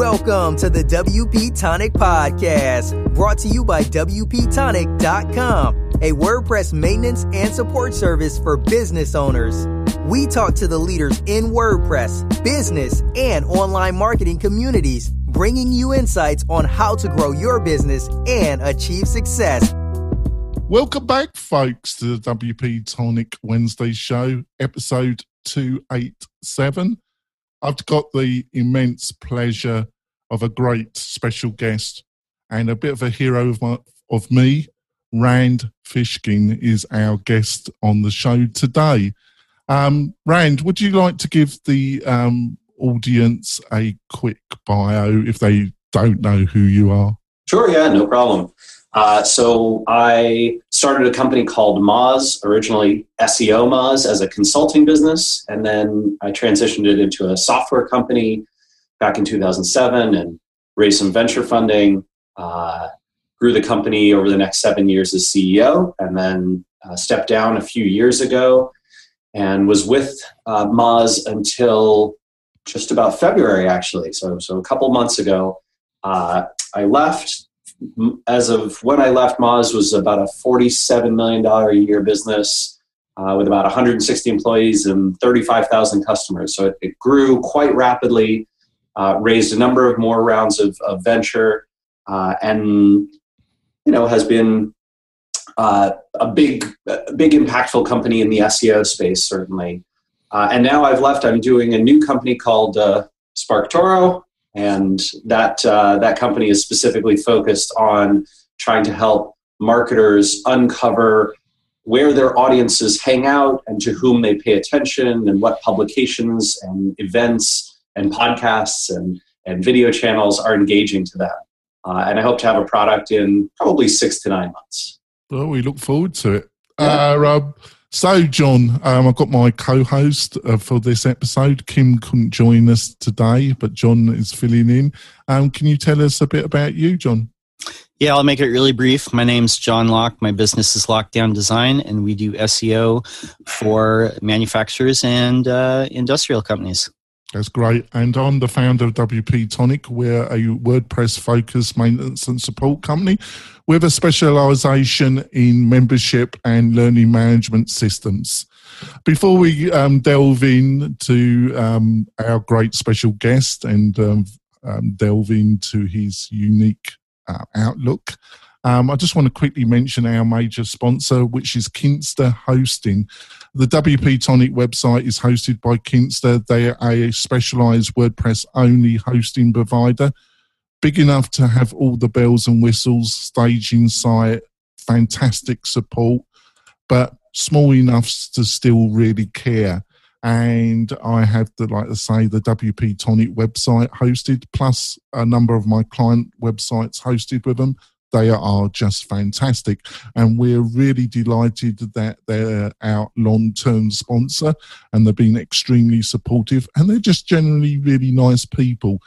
Welcome to the WP Tonic Podcast, brought to you by WPTonic.com, a WordPress maintenance and support service for business owners. We talk to the leaders in WordPress, business, and online marketing communities, bringing you insights on how to grow your business and achieve success. Welcome back, folks, to the WP Tonic Wednesday show, episode 287. I've got the immense pleasure of a great special guest and a bit of a hero of, my, of me. Rand Fishkin is our guest on the show today. Um, Rand, would you like to give the um, audience a quick bio if they don't know who you are? Sure, yeah, no problem. Uh, so I started a company called Moz, originally SEO Moz, as a consulting business, and then I transitioned it into a software company back in 2007 and raised some venture funding. Uh, grew the company over the next seven years as CEO, and then uh, stepped down a few years ago, and was with uh, Moz until just about February, actually. So, so a couple months ago, uh, I left as of when I left, Moz was about a $47 million a year business uh, with about 160 employees and 35,000 customers. So it, it, grew quite rapidly, uh, raised a number of more rounds of, of venture, uh, and you know has been uh, a big, a big impactful company in the SEO space, certainly. Uh, and now I've left. I'm doing a new company called uh, SparkToro, and that uh, that company is specifically focused on trying to help marketers uncover where their audiences hang out and to whom they pay attention and what publications and events and podcasts and, and video channels are engaging to them. Uh, and I hope to have a product in probably six to nine months. Well, we look forward to it. Yeah. Uh, so, John, um, I've got my co host uh, for this episode. Kim couldn't join us today, but John is filling in. Um, can you tell us a bit about you, John? Yeah, I'll make it really brief. My name's John Locke. My business is Lockdown Design, and we do SEO for manufacturers and uh, industrial companies. That's great. And I'm the founder of WP Tonic. We're a WordPress focused maintenance and support company with a specialization in membership and learning management systems. Before we um, delve into um, our great special guest and um, um delve into his unique uh, outlook, um, I just want to quickly mention our major sponsor, which is Kinsta Hosting. The WP Tonic website is hosted by Kinsta. They are a specialized WordPress only hosting provider, big enough to have all the bells and whistles, staging site, fantastic support, but small enough to still really care. And I have the, like to say, the WP Tonic website hosted, plus a number of my client websites hosted with them they are just fantastic. And we're really delighted that they're our long term sponsor and they've been extremely supportive and they're just generally really nice people.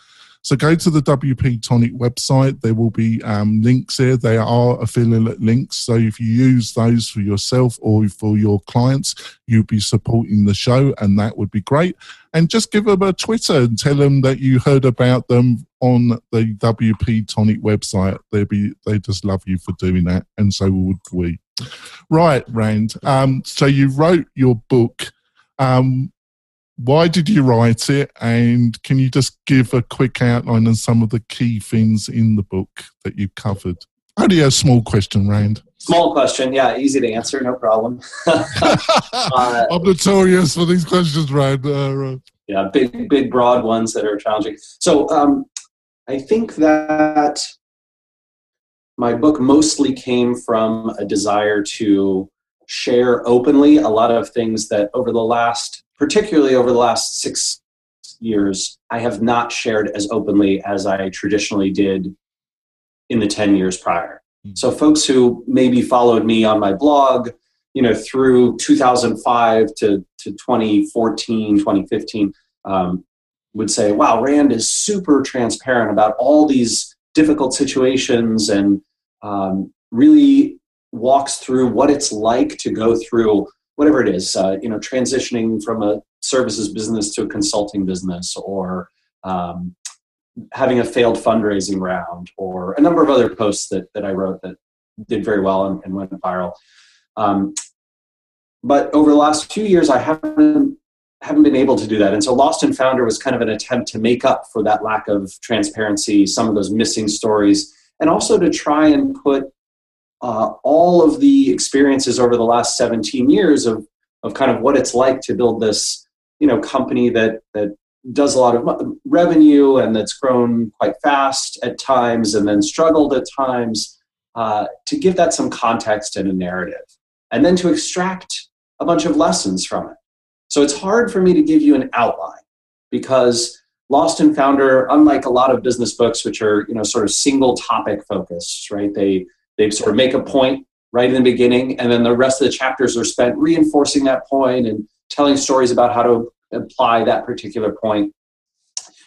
So go to the WP Tonic website. There will be um, links there. They are affiliate links. So if you use those for yourself or for your clients, you'll be supporting the show, and that would be great. And just give them a Twitter and tell them that you heard about them on the WP Tonic website. They be they just love you for doing that, and so would we. Right, Rand. Um, so you wrote your book. Um, why did you write it and can you just give a quick outline on some of the key things in the book that you covered only a small question rand small question yeah easy to answer no problem uh, i'm notorious for these questions rand uh, yeah big big broad ones that are challenging so um, i think that my book mostly came from a desire to share openly a lot of things that over the last particularly over the last six years, I have not shared as openly as I traditionally did in the 10 years prior. Mm-hmm. So, folks who maybe followed me on my blog, you know, through 2005 to, to 2014, 2015, um, would say, wow, Rand is super transparent about all these difficult situations and um, really walks through what it's like to go through whatever it is, uh, you know, transitioning from a services business to a consulting business, or um, having a failed fundraising round or a number of other posts that, that I wrote that did very well and, and went viral. Um, but over the last few years, I haven't haven't been able to do that. And so Lost and Founder was kind of an attempt to make up for that lack of transparency, some of those missing stories, and also to try and put uh, all of the experiences over the last 17 years of, of kind of what it's like to build this, you know, company that, that does a lot of revenue and that's grown quite fast at times and then struggled at times uh, to give that some context and a narrative and then to extract a bunch of lessons from it so it's hard for me to give you an outline because lost and founder unlike a lot of business books which are you know sort of single topic focused right they they sort of make a point right in the beginning and then the rest of the chapters are spent reinforcing that point and telling stories about how to apply that particular point.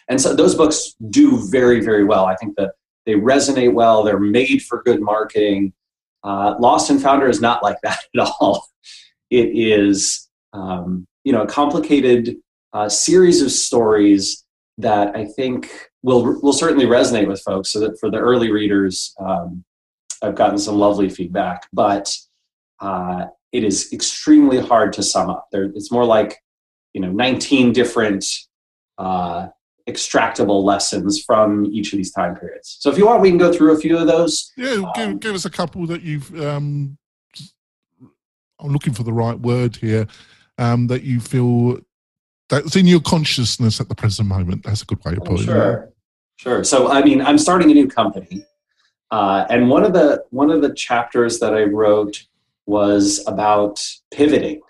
And so those books do very, very well. I think that they resonate well. They're made for good marketing. Uh, Lost and Founder is not like that at all. It is, um, you know, a complicated uh, series of stories that I think will will certainly resonate with folks. So that for the early readers, um, I've gotten some lovely feedback, but uh, it is extremely hard to sum up. There, it's more like you know 19 different uh, extractable lessons from each of these time periods. So if you want, we can go through a few of those. Yeah, give, um, give us a couple that you've. Um, I'm looking for the right word here. Um, that you feel that's in your consciousness at the present moment. That's a good way to put oh, sure. it. Sure. So I mean, I'm starting a new company, uh, and one of the one of the chapters that I wrote was about pivoting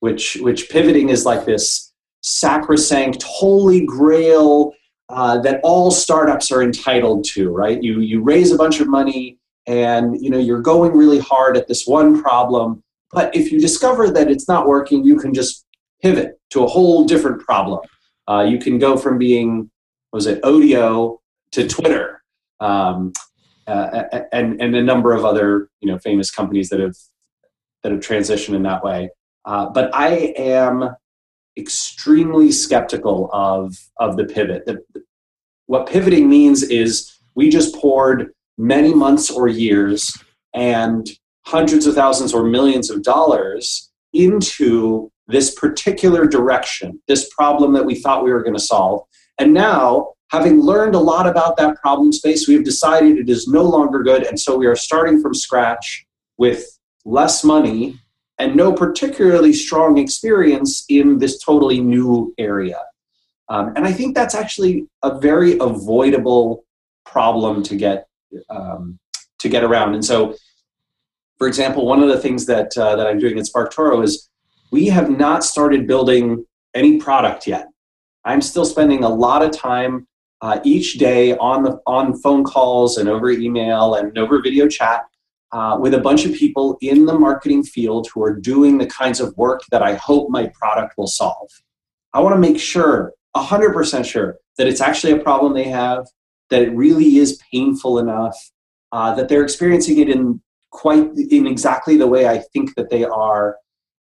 which which pivoting is like this sacrosanct holy grail uh, that all startups are entitled to right you you raise a bunch of money and you know you're going really hard at this one problem but if you discover that it's not working you can just pivot to a whole different problem uh, you can go from being was it Odeo to Twitter um, uh, and and a number of other you know famous companies that have that have transitioned in that way uh, but I am extremely skeptical of, of the pivot. The, what pivoting means is we just poured many months or years and hundreds of thousands or millions of dollars into this particular direction, this problem that we thought we were going to solve. And now, having learned a lot about that problem space, we've decided it is no longer good. And so we are starting from scratch with less money and no particularly strong experience in this totally new area. Um, and I think that's actually a very avoidable problem to get um, to get around. And so, for example, one of the things that uh, that I'm doing at SparkToro is we have not started building any product yet. I'm still spending a lot of time uh, each day on the on phone calls and over email and over video chat uh, with a bunch of people in the marketing field who are doing the kinds of work that I hope my product will solve. I want to make sure, 100% sure, that it's actually a problem they have, that it really is painful enough, uh, that they're experiencing it in quite in exactly the way I think that they are,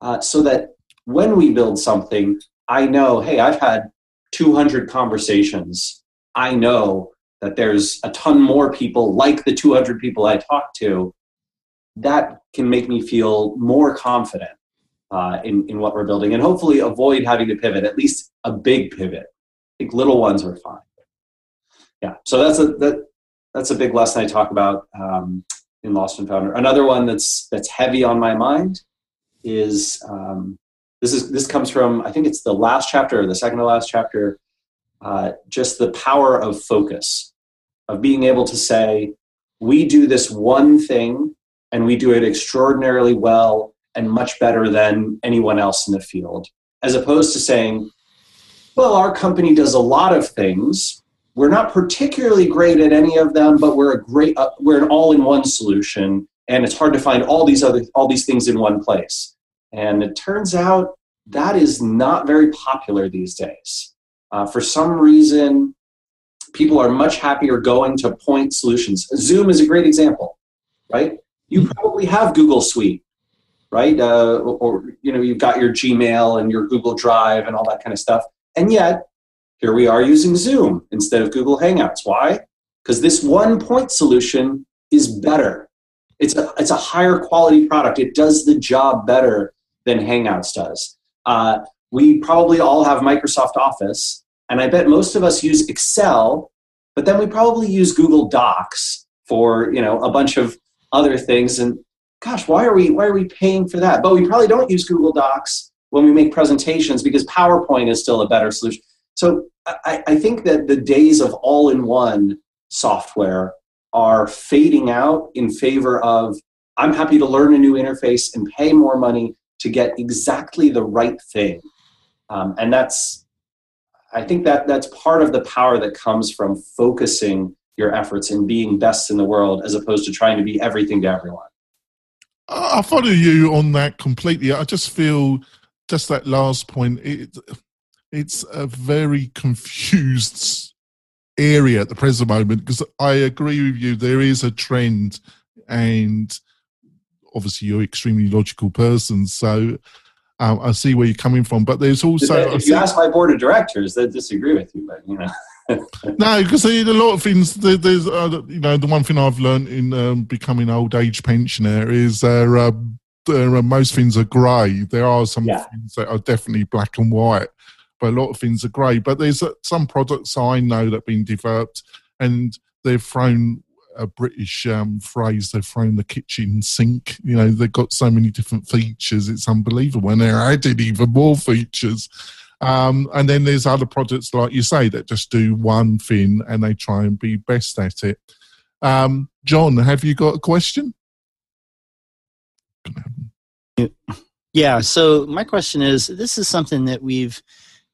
uh, so that when we build something, I know, hey, I've had 200 conversations. I know that there's a ton more people like the 200 people I talked to that can make me feel more confident uh, in, in what we're building and hopefully avoid having to pivot, at least a big pivot. I think little ones are fine. Yeah, so that's a, that, that's a big lesson I talk about um, in Lost and Founder. Another one that's, that's heavy on my mind is um, this is this comes from I think it's the last chapter or the second to last chapter. Uh, just the power of focus, of being able to say, we do this one thing and we do it extraordinarily well and much better than anyone else in the field, as opposed to saying, well, our company does a lot of things. We're not particularly great at any of them, but we're a great, uh, we're an all-in-one solution, and it's hard to find all these other, all these things in one place. And it turns out that is not very popular these days. Uh, for some reason, people are much happier going to point solutions. Zoom is a great example, right? you probably have Google Suite, right? Uh, or you know, you've got your Gmail and your Google Drive and all that kind of stuff. And yet, here we are using Zoom instead of Google Hangouts. Why? Because this one point solution is better. It's a, it's a higher quality product. It does the job better than Hangouts does. Uh, we probably all have Microsoft Office, and I bet most of us use Excel, but then we probably use Google Docs for you know a bunch of other things. And gosh, why are we why are we paying for that? But we probably don't use Google Docs when we make presentations because PowerPoint is still a better solution. So I, I think that the days of all-in-one software are fading out in favor of I'm happy to learn a new interface and pay more money to get exactly the right thing. Um, and that's, I think that that's part of the power that comes from focusing your efforts and being best in the world as opposed to trying to be everything to everyone. I follow you on that completely. I just feel just that last point. It, it's a very confused area at the present moment because I agree with you. There is a trend, and obviously you're an extremely logical person, so um, I see where you're coming from. But there's also if you ask my board of directors, they disagree with you, but you know. no, because a lot of things. There's, uh, you know, the one thing I've learned in um, becoming an old age pensioner is there, uh, there are, most things are grey. There are some yeah. things that are definitely black and white, but a lot of things are grey. But there's uh, some products I know that have been developed, and they've thrown a British um, phrase. They've thrown the kitchen sink. You know, they've got so many different features. It's unbelievable, and they're adding even more features. Um, and then there's other products, like you say, that just do one thing and they try and be best at it. Um, John, have you got a question? Yeah. So my question is: This is something that we've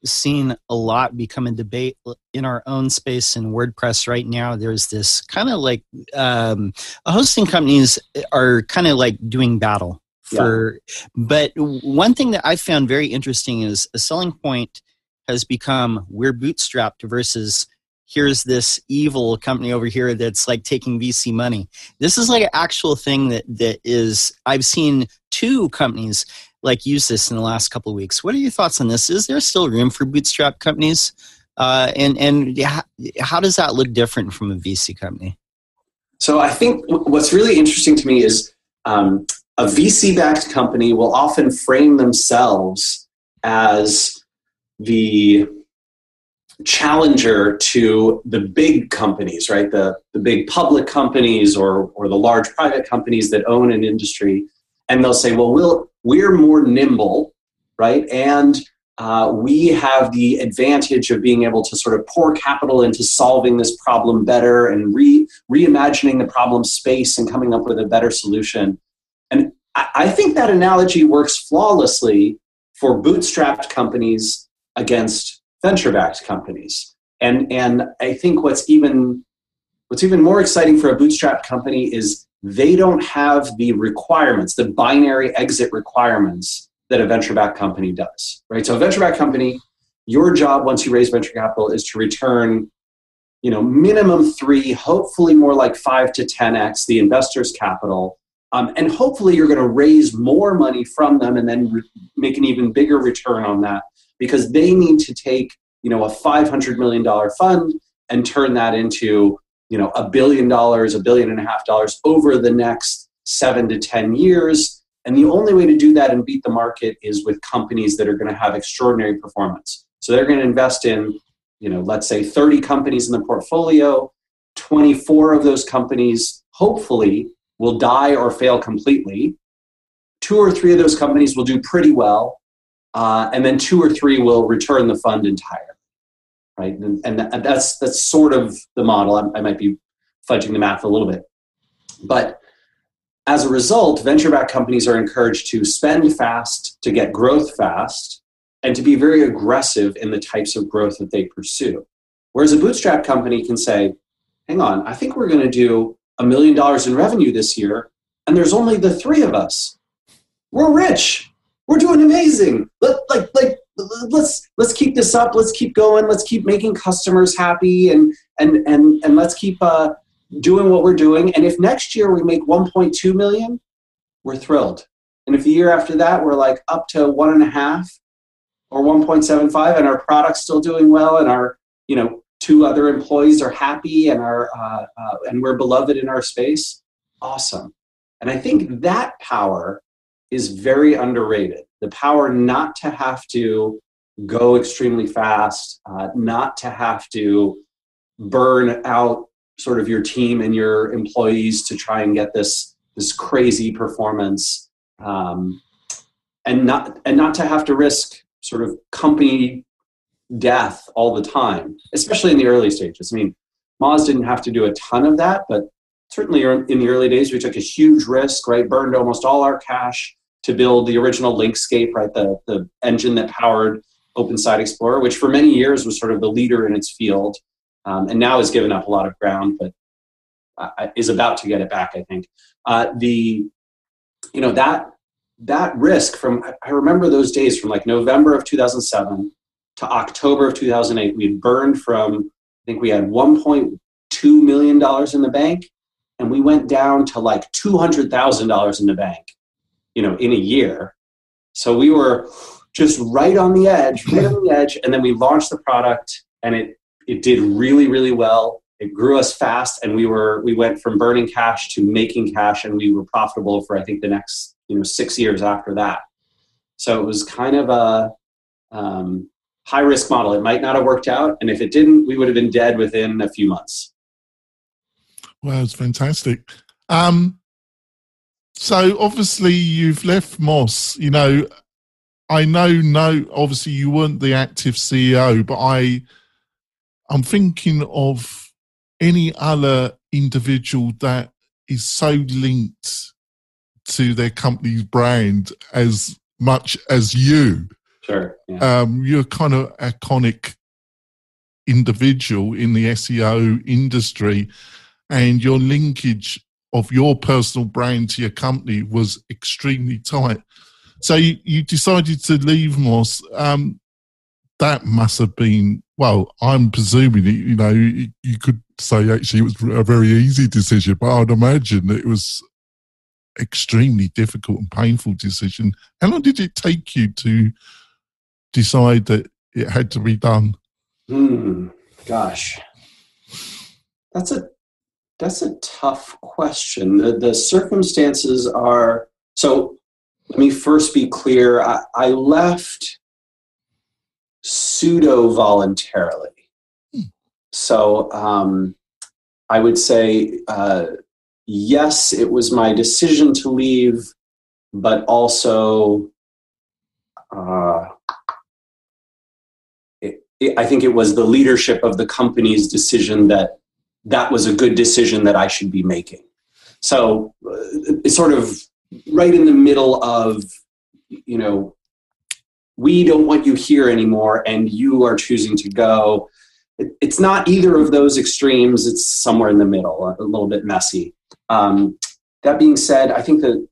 seen a lot become a debate in our own space in WordPress right now. There's this kind of like um, hosting companies are kind of like doing battle for yeah. but one thing that i found very interesting is a selling point has become we're bootstrapped versus here's this evil company over here that's like taking vc money this is like an actual thing that that is i've seen two companies like use this in the last couple of weeks what are your thoughts on this is there still room for bootstrap companies uh, and and how, does that look different from a vc company so i think what's really interesting to me is um, a VC backed company will often frame themselves as the challenger to the big companies, right? The, the big public companies or, or the large private companies that own an industry. And they'll say, well, we'll we're more nimble, right? And uh, we have the advantage of being able to sort of pour capital into solving this problem better and re, reimagining the problem space and coming up with a better solution. And I think that analogy works flawlessly for bootstrapped companies against venture-backed companies. And, and I think what's even what's even more exciting for a bootstrap company is they don't have the requirements, the binary exit requirements that a venture-backed company does. Right? So a venture-backed company, your job once you raise venture capital is to return you know minimum three hopefully more like five to 10x the investor's capital um, and hopefully, you're going to raise more money from them and then re- make an even bigger return on that because they need to take you know a $500 million fund and turn that into you know a billion dollars, a billion and a half dollars over the next seven to 10 years. And the only way to do that and beat the market is with companies that are going to have extraordinary performance. So they're going to invest in, you know, let's say 30 companies in the portfolio. 24 of those companies, hopefully, will die or fail completely. Two or three of those companies will do pretty well, uh, and then two or three will return the fund entirely. Right, and, and that's that's sort of the model. I, I might be fudging the math a little bit, but as a result, venture-backed companies are encouraged to spend fast to get growth fast, and to be very aggressive in the types of growth that they pursue. Whereas a bootstrap company can say, "Hang on, I think we're going to do a million dollars in revenue this year, and there's only the three of us. We're rich. We're doing amazing. Let, like, like, let's let's keep this up. Let's keep going. Let's keep making customers happy, and and and and let's keep uh, doing what we're doing. And if next year we make 1.2 million, we're thrilled. And if the year after that we're like up to one and a half, or 1.75 and our product's still doing well and our you know two other employees are happy and are uh, uh, and we're beloved in our space awesome and i think that power is very underrated the power not to have to go extremely fast uh, not to have to burn out sort of your team and your employees to try and get this this crazy performance um, and not and not to have to risk sort of company death all the time, especially in the early stages. I mean, Moz didn't have to do a ton of that, but certainly in the early days, we took a huge risk, right? Burned almost all our cash to build the original Linkscape, right? The, the engine that powered Open Site Explorer, which for many years was sort of the leader in its field, um, and now has given up a lot of ground, but uh, is about to get it back, I think. Uh, the, you know, that that risk from I remember those days from like November of 2007 to October of 2008 we burned from I think we had 1.2 million dollars in the bank and we went down to like $200,000 in the bank you know in a year so we were just right on the edge right on the edge and then we launched the product and it it did really really well it grew us fast and we were we went from burning cash to making cash and we were profitable for i think the next you know six years after that. So it was kind of a um, high risk model. It might not have worked out, and if it didn't, we would have been dead within a few months. Well, it's fantastic. Um, so obviously you've left Moz. You know, I know, no, obviously you weren't the active CEO, but I, I'm thinking of any other individual that is so linked to their company's brand as much as you. Sure. Yeah. Um, you're kind of iconic individual in the SEO industry, and your linkage of your personal brand to your company was extremely tight. So you, you decided to leave Moz. Um, that must have been well. I'm presuming you know you, you could say actually it was a very easy decision, but I'd imagine that it was extremely difficult and painful decision. How long did it take you to decide that it had to be done? Hmm. Gosh, that's a that's a tough question. The, the circumstances are so. Let me first be clear. I, I left pseudo voluntarily. Hmm. So um, I would say uh, yes, it was my decision to leave, but also uh, it, it, I think it was the leadership of the company's decision that that was a good decision that I should be making. So uh, it's sort of right in the middle of, you know, we don't want you here anymore and you are choosing to go. It, it's not either of those extremes, it's somewhere in the middle, a little bit messy. Um, that being said, I think that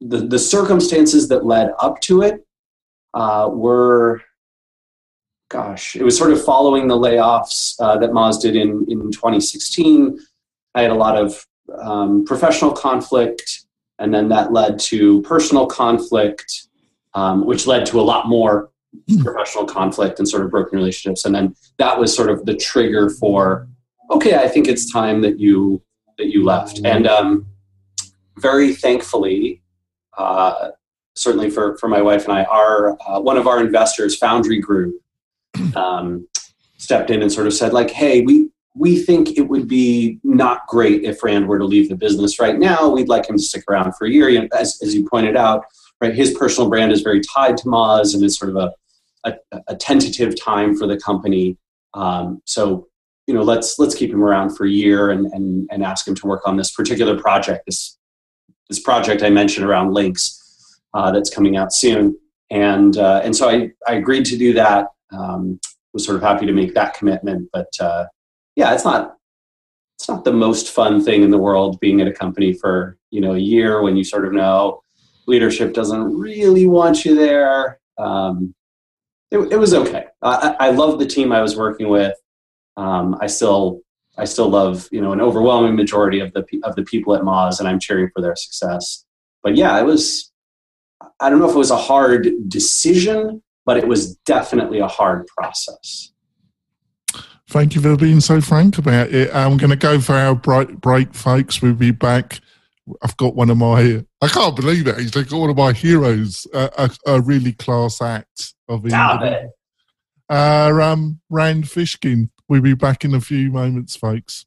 the, the circumstances that led up to it uh, were, gosh, it was sort of following the layoffs uh, that Moz did in, in 2016. I had a lot of um, professional conflict, and then that led to personal conflict, um, which led to a lot more professional conflict and sort of broken relationships. And then that was sort of the trigger for, okay, I think it's time that you that you left. And um, very thankfully, uh, certainly for, for my wife and I, our uh, one of our investors, Foundry Group, um, stepped in and sort of said, like, hey, we we think it would be not great if Rand were to leave the business right now. We'd like him to stick around for a year. As, as you pointed out, right, his personal brand is very tied to Moz and it's sort of a, a, a tentative time for the company. Um, so you know let's let's keep him around for a year and and, and ask him to work on this particular project this this project i mentioned around links uh, that's coming out soon and uh, and so i i agreed to do that um, was sort of happy to make that commitment. But uh, yeah it's not it's not the most fun thing in the world being at a company for you know a year when you sort of know leadership doesn't really want you there. Um, it, it was okay. I, I love the team i was working with. Um, I still I still love you know an overwhelming majority of the of the people at Moz, and I'm cheering for their success. But yeah, it was I don't know if it was a hard decision, but it was definitely a hard process. Thank you for being so frank about it. I'm going to go for our break, break folks. We'll be back. I've got one of my, I can't believe it. He's like one of my heroes, a, a really class act of Stop it. Uh, um, Rand Fishkin. We'll be back in a few moments, folks.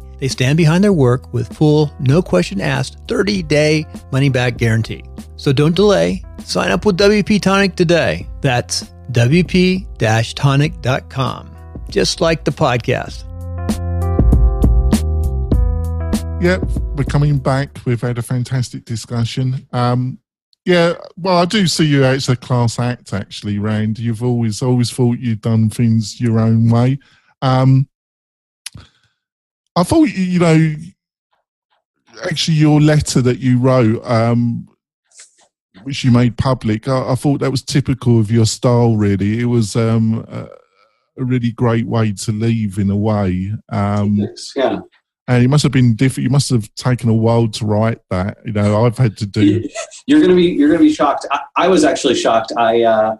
They stand behind their work with full, no question asked, 30 day money back guarantee. So don't delay. Sign up with WP Tonic today. That's WP tonic.com, just like the podcast. Yep, we're coming back. We've had a fantastic discussion. Um, yeah, well, I do see you as a class act, actually, Rand. You've always always thought you'd done things your own way. Um, I thought, you know, actually, your letter that you wrote um, which you made public, I, I, thought that was typical of your style. Really, it was um, a, a, really great way to leave in a way. Um, yeah. And it must have been different. You must have taken a while to write that. You know, I've had to do. You're gonna be you're gonna be shocked. I, I was actually shocked. I uh,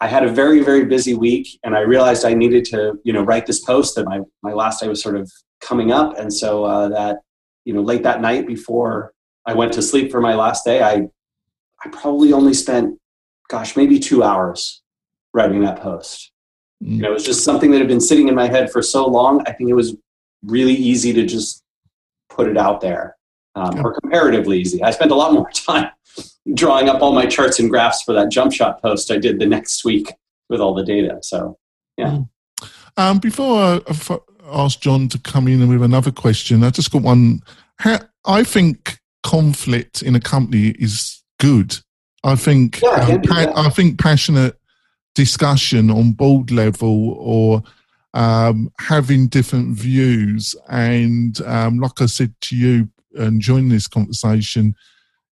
I had a very very busy week, and I realized I needed to you know write this post that my my last day was sort of coming up, and so uh, that you know late that night before I went to sleep for my last day, I I probably only spent, gosh, maybe two hours writing that post. Mm. You know, it was just something that had been sitting in my head for so long. I think it was really easy to just put it out there, um, yeah. or comparatively easy. I spent a lot more time drawing up all my charts and graphs for that Jumpshot post I did the next week with all the data. So, yeah. Mm. Um, before I ask John to come in with another question, I just got one. I think conflict in a company is good. I think yeah, um, pa- I think passionate discussion on board level or um, having different views and um, like I said to you and joining this conversation,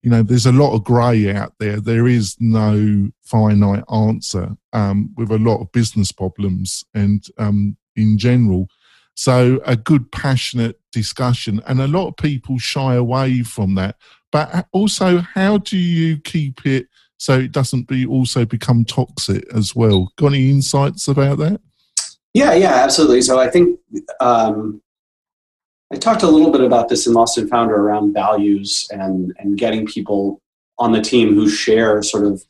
you know, there's a lot of grey out there. There is no finite answer um, with a lot of business problems and um, in general. So a good passionate discussion, and a lot of people shy away from that but also how do you keep it so it doesn't be also become toxic as well got any insights about that yeah yeah absolutely so i think um, i talked a little bit about this in lost and founder around values and and getting people on the team who share sort of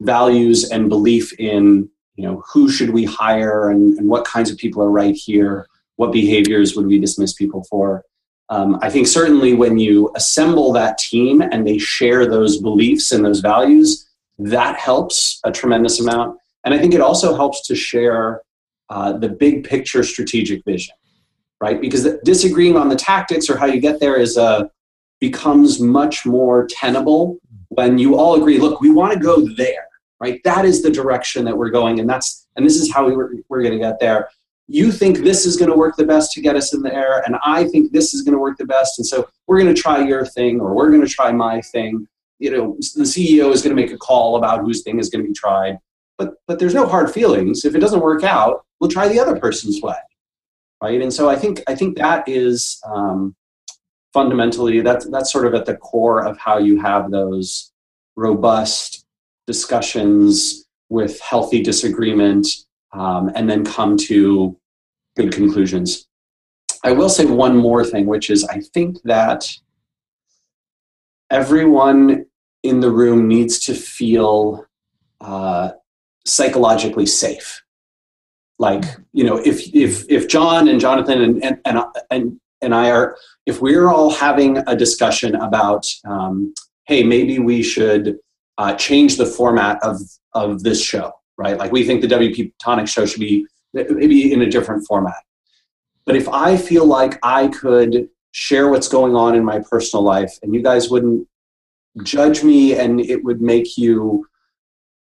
values and belief in you know who should we hire and, and what kinds of people are right here what behaviors would we dismiss people for um, I think certainly when you assemble that team and they share those beliefs and those values, that helps a tremendous amount. And I think it also helps to share uh, the big picture strategic vision, right? Because disagreeing on the tactics or how you get there is uh, becomes much more tenable when you all agree. Look, we want to go there, right? That is the direction that we're going, and that's and this is how we were, we're going to get there you think this is going to work the best to get us in the air and i think this is going to work the best and so we're going to try your thing or we're going to try my thing you know the ceo is going to make a call about whose thing is going to be tried but but there's no hard feelings if it doesn't work out we'll try the other person's way right and so i think i think that is um, fundamentally that's that's sort of at the core of how you have those robust discussions with healthy disagreement um, and then come to good conclusions. I will say one more thing, which is I think that everyone in the room needs to feel uh, psychologically safe. Like you know, if if if John and Jonathan and and and and, and I are, if we're all having a discussion about, um, hey, maybe we should uh, change the format of of this show right? Like we think the WP Tonic show should be maybe in a different format. But if I feel like I could share what's going on in my personal life and you guys wouldn't judge me and it would make you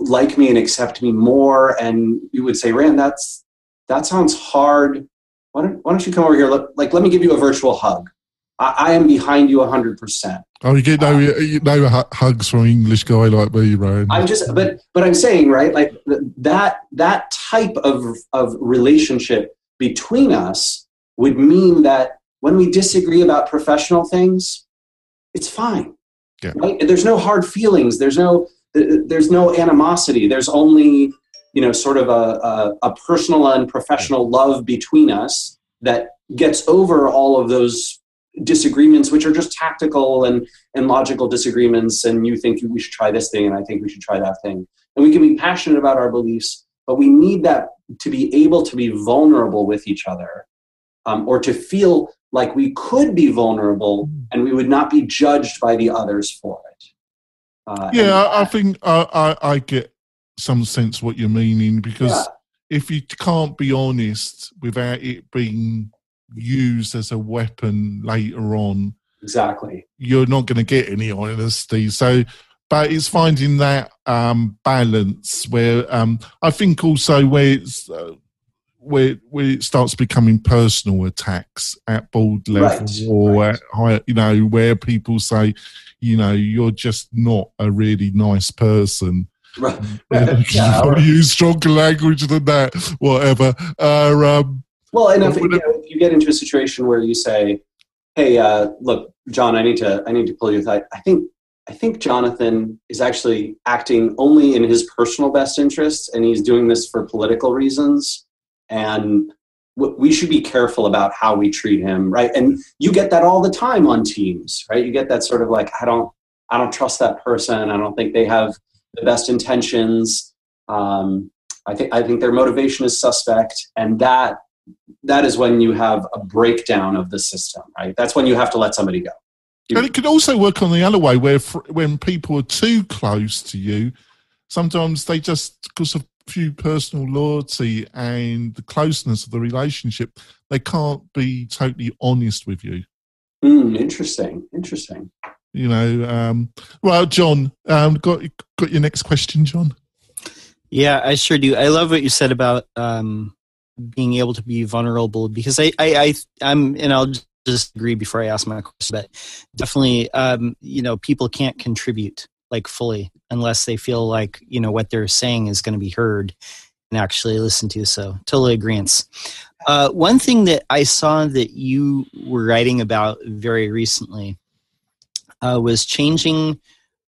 like me and accept me more and you would say rand that's that sounds hard why don't, why don't you come over here? Let, like, let me give you a virtual hug. I, I am behind you 100%. Oh, you get no, um, you no hugs from an English guy like me, Ryan. I'm just, but, but I'm saying, right, like that, that type of, of relationship between us would mean that when we disagree about professional things, it's fine. Yeah. Right? There's no hard feelings. There's no, there's no animosity. There's only you know, sort of a, a, a personal and professional love between us that gets over all of those disagreements, which are just tactical and, and logical disagreements. And you think we should try this thing, and I think we should try that thing. And we can be passionate about our beliefs, but we need that to be able to be vulnerable with each other um, or to feel like we could be vulnerable and we would not be judged by the others for it. Uh, yeah, I, I think I, I, I, get some sense what you're meaning because yeah. if you can't be honest without it being used as a weapon later on exactly you're not going to get any honesty so but it's finding that um, balance where um, i think also where it's uh, where where it starts becoming personal attacks at board level right, or right. at higher you know where people say you know you're just not a really nice person Right. yeah, or, use stronger language than that, whatever. Uh, um, well, and if, you, know, if, you get into a situation where you say, "Hey, uh, look, John, I need to, I need to pull you aside. I think, I think Jonathan is actually acting only in his personal best interests, and he's doing this for political reasons, and." we should be careful about how we treat him right and you get that all the time on teams right you get that sort of like i don't i don't trust that person i don't think they have the best intentions. Um, I think I think their motivation is suspect, and that that is when you have a breakdown of the system. Right, that's when you have to let somebody go. And it could also work on the other way, where when people are too close to you, sometimes they just because of few personal loyalty and the closeness of the relationship, they can't be totally honest with you. Mm, interesting. Interesting you know um, well john um, got got your next question john yeah i sure do i love what you said about um, being able to be vulnerable because i i, I i'm and i'll just agree before i ask my question but definitely um, you know people can't contribute like fully unless they feel like you know what they're saying is going to be heard and actually listened to so totally agreement uh, one thing that i saw that you were writing about very recently uh, was changing,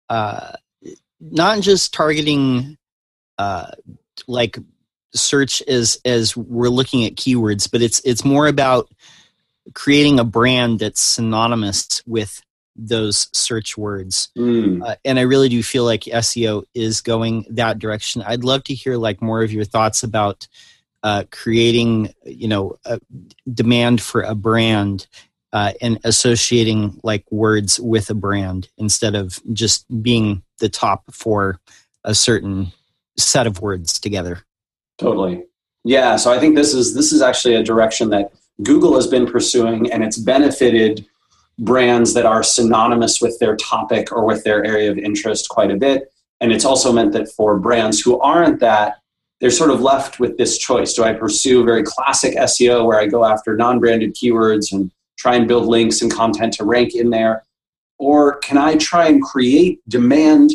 uh, not just targeting uh, like search as as we're looking at keywords, but it's it's more about creating a brand that's synonymous with those search words. Mm. uh, and i really do feel like seo is going that direction. I'd love to hear like more of your thoughts about uh, creating you know a demand for a brand uh, and associating like words with a brand instead of just being the top for a certain set of words together. Totally. Yeah so i think this is this is actually a direction that google has been pursuing and it's benefited brands that are synonymous with their topic or with their area of interest quite a bit and it's also meant that for brands who aren't that they're sort of left with this choice do i pursue very classic seo where i go after non-branded keywords and try and build links and content to rank in there? Or can I try and create demand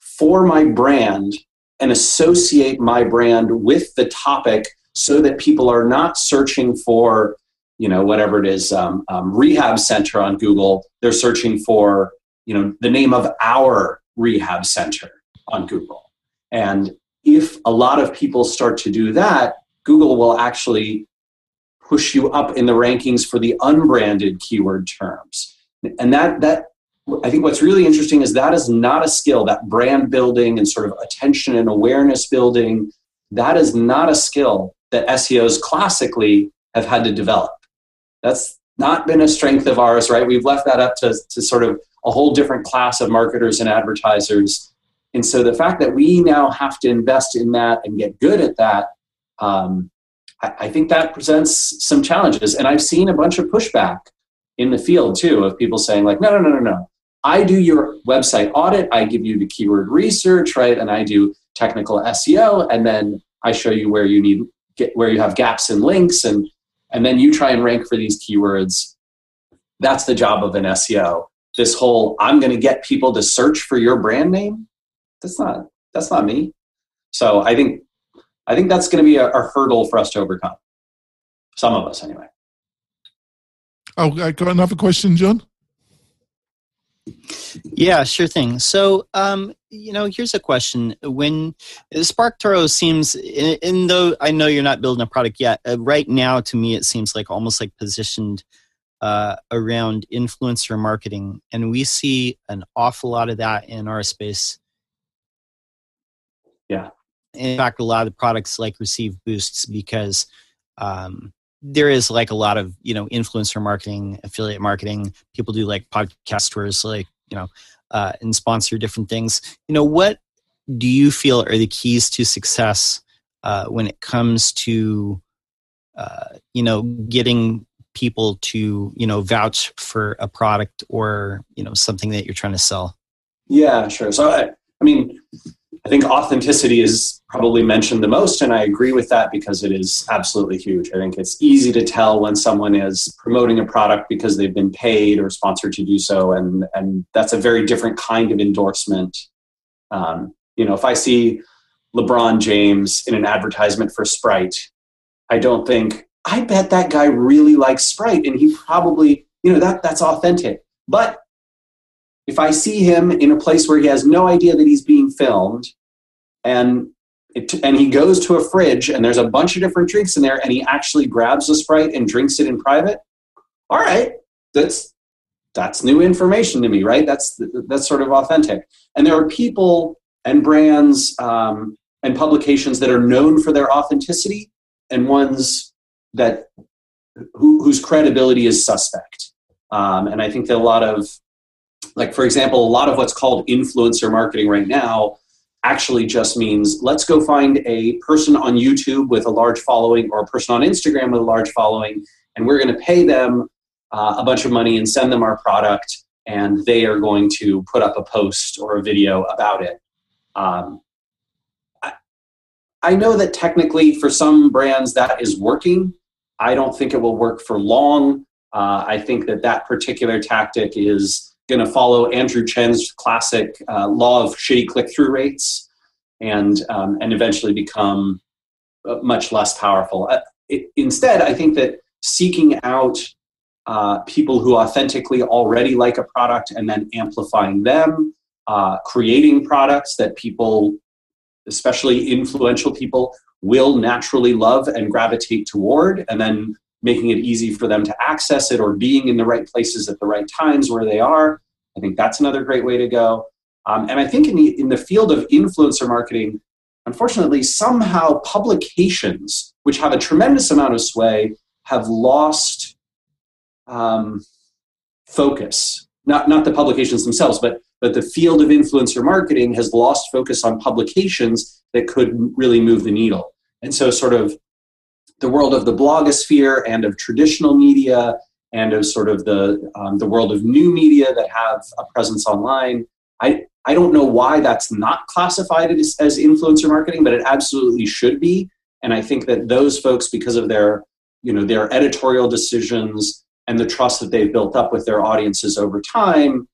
for my brand and associate my brand with the topic so that people are not searching for, you know, whatever it is, um, um, rehab center on Google. They're searching for, you know, the name of our rehab center on Google. And if a lot of people start to do that, Google will actually push you up in the rankings for the unbranded keyword terms. And that that I think what's really interesting is that is not a skill, that brand building and sort of attention and awareness building, that is not a skill that SEOs classically have had to develop. That's not been a strength of ours, right? We've left that up to, to sort of a whole different class of marketers and advertisers. And so the fact that we now have to invest in that and get good at that um, I think that presents some challenges. And I've seen a bunch of pushback in the field too of people saying, like, no, no, no, no, no. I do your website audit, I give you the keyword research, right? And I do technical SEO, and then I show you where you need get where you have gaps in links. And and then you try and rank for these keywords. That's the job of an SEO. This whole I'm going to get people to search for your brand name. That's not that's not me. So I think I think that's going to be a, a hurdle for us to overcome. Some of us, anyway. Oh, I got another question, John. Yeah, sure thing. So, um, you know, here's a question: When SparkToro seems, in, though I know you're not building a product yet, uh, right now to me it seems like almost like positioned uh, around influencer marketing, and we see an awful lot of that in our space. Yeah. In fact, a lot of the products like receive boosts because um, there is like a lot of you know influencer marketing affiliate marketing. People do like podcast tours like you know uh, and sponsor different things. You know what do you feel are the keys to success uh, when it comes to uh, you know getting people to you know vouch for a product or you know something that you're trying to sell? Yeah sure. So i, I mean I think authenticity is probably mentioned the most, and I agree with that because it is absolutely huge. I think it's easy to tell when someone is promoting a product because they've been paid or sponsored to do so, and and that's a very different kind of endorsement. Um, you know, if I see LeBron James in an advertisement for Sprite, I don't think I bet that guy really likes Sprite, and he probably you know that that's authentic. But if I see him in a place where he has no idea that he's being filmed, and it, and he goes to a fridge and there's a bunch of different drinks in there, and he actually grabs a sprite and drinks it in private, all right, that's that's new information to me, right? That's that's sort of authentic. And there are people and brands um, and publications that are known for their authenticity, and ones that who, whose credibility is suspect. Um, and I think that a lot of like, for example, a lot of what's called influencer marketing right now actually just means let's go find a person on YouTube with a large following or a person on Instagram with a large following, and we're going to pay them uh, a bunch of money and send them our product, and they are going to put up a post or a video about it. Um, I, know that technically for some brands that is working. I don't think it will work for long. Uh, I think that that particular tactic is going to follow Andrew Chen's classic uh, law of shitty click through rates and, um, and eventually become uh, much less powerful. Uh, it, instead, I think that seeking out uh, people who authentically already like a product and then amplifying them, uh, creating products that people, especially influential people, will naturally love and gravitate toward, and then making it easy for them to access it or being in the right places at the right times where they are. I think that's another great way to go. Um, and I think in the, in the field of influencer marketing, unfortunately, somehow publications, which have a tremendous amount of sway, have lost um, focus. Not, not the publications themselves, but, but the field of influencer marketing has lost focus on publications that could really move the needle. And so, sort of, the world of the blogosphere and of traditional media and of sort of the um, the world of new media that have a presence online. I I don't know why that's not classified as, as influencer marketing, but it absolutely should be. And I think that those folks, because of their you know their editorial decisions and the trust that they've built up with their audiences over time,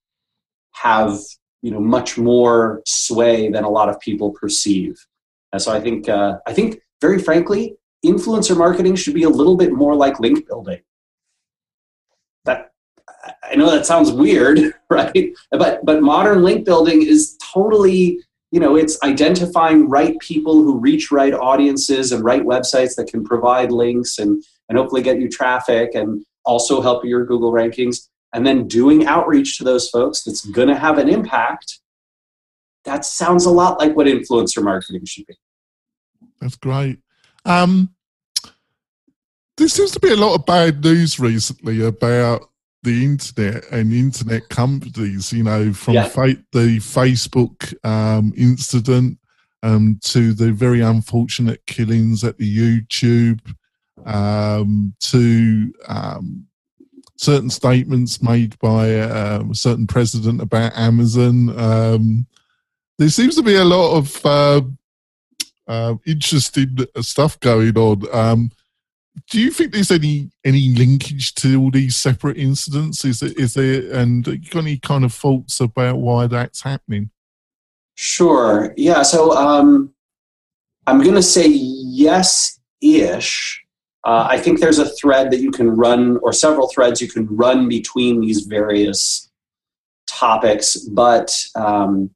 have you know much more sway than a lot of people perceive. And so I think uh, I think very frankly, influencer marketing should be a little bit more like link building. That I know that sounds weird, right? But but modern link building is totally you know it's identifying right people who reach right audiences and right websites that can provide links and and hopefully get you traffic and also help your google rankings and then doing outreach to those folks that's going to have an impact that sounds a lot like what influencer marketing should be that's great um, there seems to be a lot of bad news recently about the internet and internet companies. You know, from yeah. fa- the Facebook um, incident um, to the very unfortunate killings at the YouTube um, to um, certain statements made by uh, a certain president about Amazon. Um, there seems to be a lot of uh, uh, interesting stuff going on. Do you think there's any any linkage to all these separate incidents? Is it is there and got any kind of thoughts about why that's happening? Sure. Yeah. So um, I'm going to say yes ish. Uh, I think there's a thread that you can run, or several threads you can run between these various topics, but um,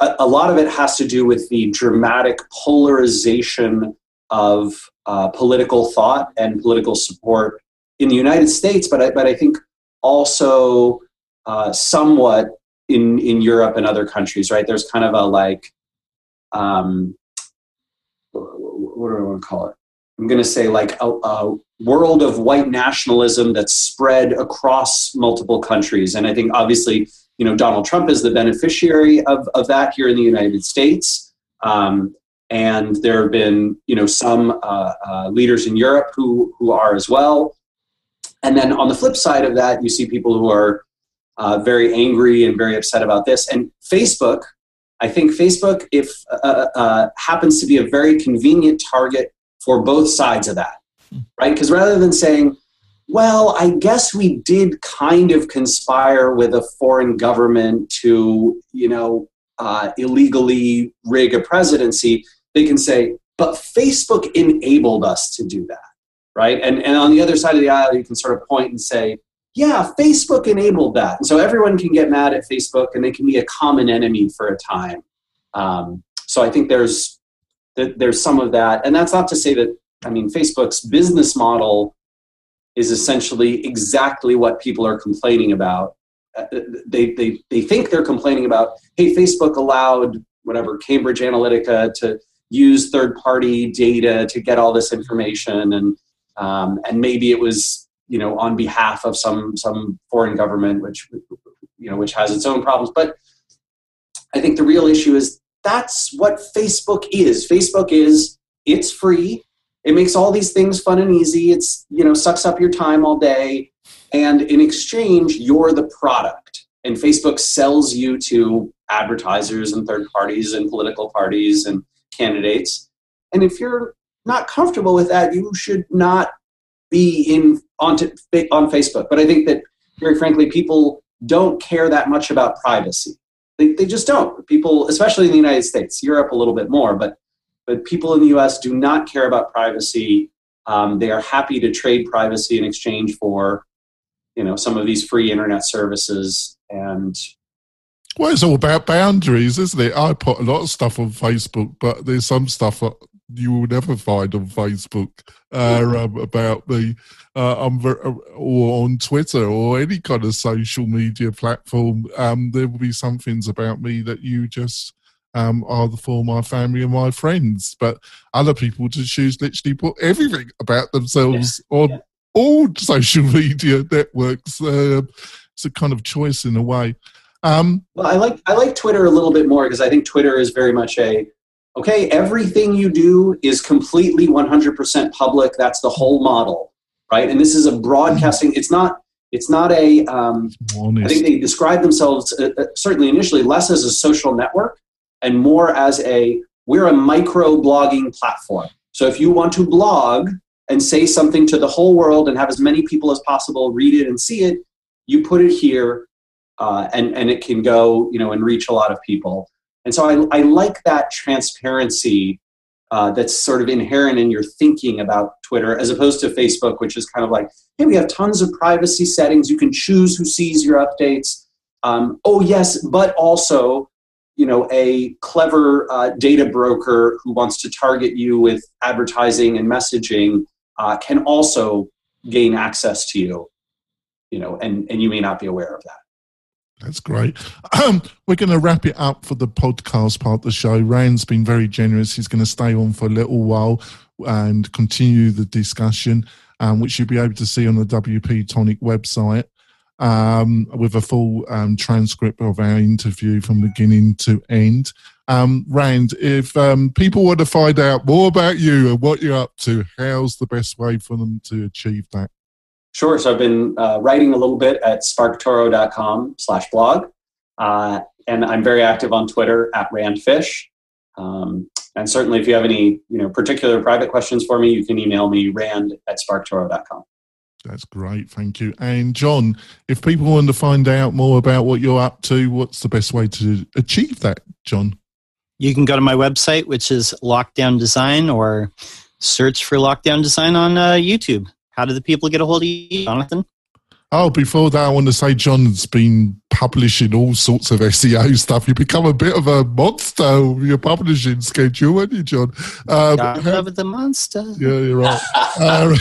a, a, lot of it has to do with the dramatic polarization of uh, political thought and political support in the United States, but I, but I think also uh, somewhat in in Europe and other countries. Right? There's kind of a like, um, what do I want to call it? I'm going to say like a, a, world of white nationalism that's spread across multiple countries. And I think obviously, you know, Donald Trump is the beneficiary of, of that here in the United States. Um, and there have been, you know, some uh, uh, leaders in Europe who, who are as well. And then on the flip side of that, you see people who are uh, very angry and very upset about this. And Facebook, I think Facebook, if uh, uh, happens to be a very convenient target for both sides of that, right? Because rather than saying, well, I guess we did kind of conspire with a foreign government to, you know, uh, illegally rig a presidency, they can say, but Facebook enabled us to do that, right? And, and on the other side of the aisle, you can sort of point and say, yeah, Facebook enabled that. And so everyone can get mad at Facebook and they can be a common enemy for a time. Um, so I think there's there's some of that. And that's not to say that, I mean, Facebook's business model is essentially exactly what people are complaining about. Uh, they, they, they think they're complaining about, hey, Facebook allowed whatever, Cambridge Analytica to use third party data to get all this information. And, um, and maybe it was, you know, on behalf of some, some foreign government, which, you know, which has its own problems. But I think the real issue is that's what Facebook is. Facebook is it's free. It makes all these things fun and easy. It's you know sucks up your time all day, and in exchange, you're the product. And Facebook sells you to advertisers and third parties and political parties and candidates. And if you're not comfortable with that, you should not be in on, on Facebook. But I think that very frankly, people don't care that much about privacy. They, they just don't. People, especially in the United States, Europe a little bit more, but but people in the U.S. do not care about privacy. Um, they are happy to trade privacy in exchange for, you know, some of these free internet services. And well, it's all about boundaries, isn't it? I put a lot of stuff on Facebook, but there's some stuff that you will never find on Facebook uh, um, about me uh, uh, or on Twitter or any kind of social media platform. Um, there will be some things about me that you just um, are for my family and my friends, but other people just choose literally put everything about themselves yeah. on yeah. all social media networks. Uh, it's a kind of choice in a way. Um, well, I like I like Twitter a little bit more because I think Twitter is very much a okay, everything you do is completely 100% public. That's the whole model, right? And this is a broadcasting. It's not. It's not a. Um, I think they describe themselves uh, uh, certainly initially less as a social network and more as a we're a micro blogging platform. So if you want to blog and say something to the whole world and have as many people as possible read it and see it, you put it here, uh, and and it can go you know and reach a lot of people. And so I, I like that transparency uh, that's sort of inherent in your thinking about Twitter, as opposed to Facebook, which is kind of like, hey, we have tons of privacy settings. You can choose who sees your updates. Um, oh, yes, but also, you know, a clever uh, data broker who wants to target you with advertising and messaging uh, can also gain access to you, you know, and, and you may not be aware of that. That's great. Um, we're going to wrap it up for the podcast part of the show. Rand's been very generous. He's going to stay on for a little while and continue the discussion, um, which you'll be able to see on the WP Tonic website um, with a full um, transcript of our interview from beginning to end. Um, Rand, if um, people want to find out more about you and what you're up to, how's the best way for them to achieve that? Sure. So I've been uh, writing a little bit at sparktoro.com slash blog. Uh, and I'm very active on Twitter at randfish. Um, and certainly, if you have any you know particular private questions for me, you can email me rand at sparktoro.com. That's great, thank you. And John, if people want to find out more about what you're up to, what's the best way to achieve that, John? You can go to my website, which is Lockedown Design, or search for Lockedown Design on uh, YouTube. How do the people get a hold of you, Jonathan? Oh, before that, I want to say John's been publishing all sorts of SEO stuff. You become a bit of a monster with your publishing schedule, haven't you, John? Um, love the monster. Yeah, you're right. um,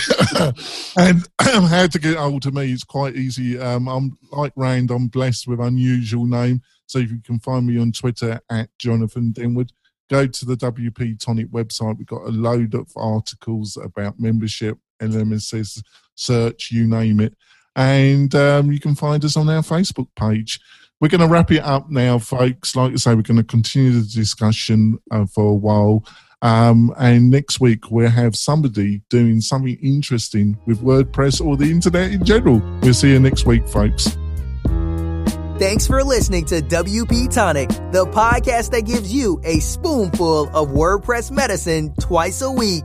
and how to get hold of me is quite easy. Um, I'm like Rand. I'm blessed with unusual name, so you can find me on Twitter at Jonathan Denwood. Go to the WP Tonic website. We've got a load of articles about membership, LMSS, search, you name it and um, you can find us on our Facebook page. We're going to wrap it up now, folks. Like I say, we're going to continue the discussion uh, for a while. Um, and next week, we'll have somebody doing something interesting with WordPress or the internet in general. We'll see you next week, folks. Thanks for listening to WP Tonic, the podcast that gives you a spoonful of WordPress medicine twice a week.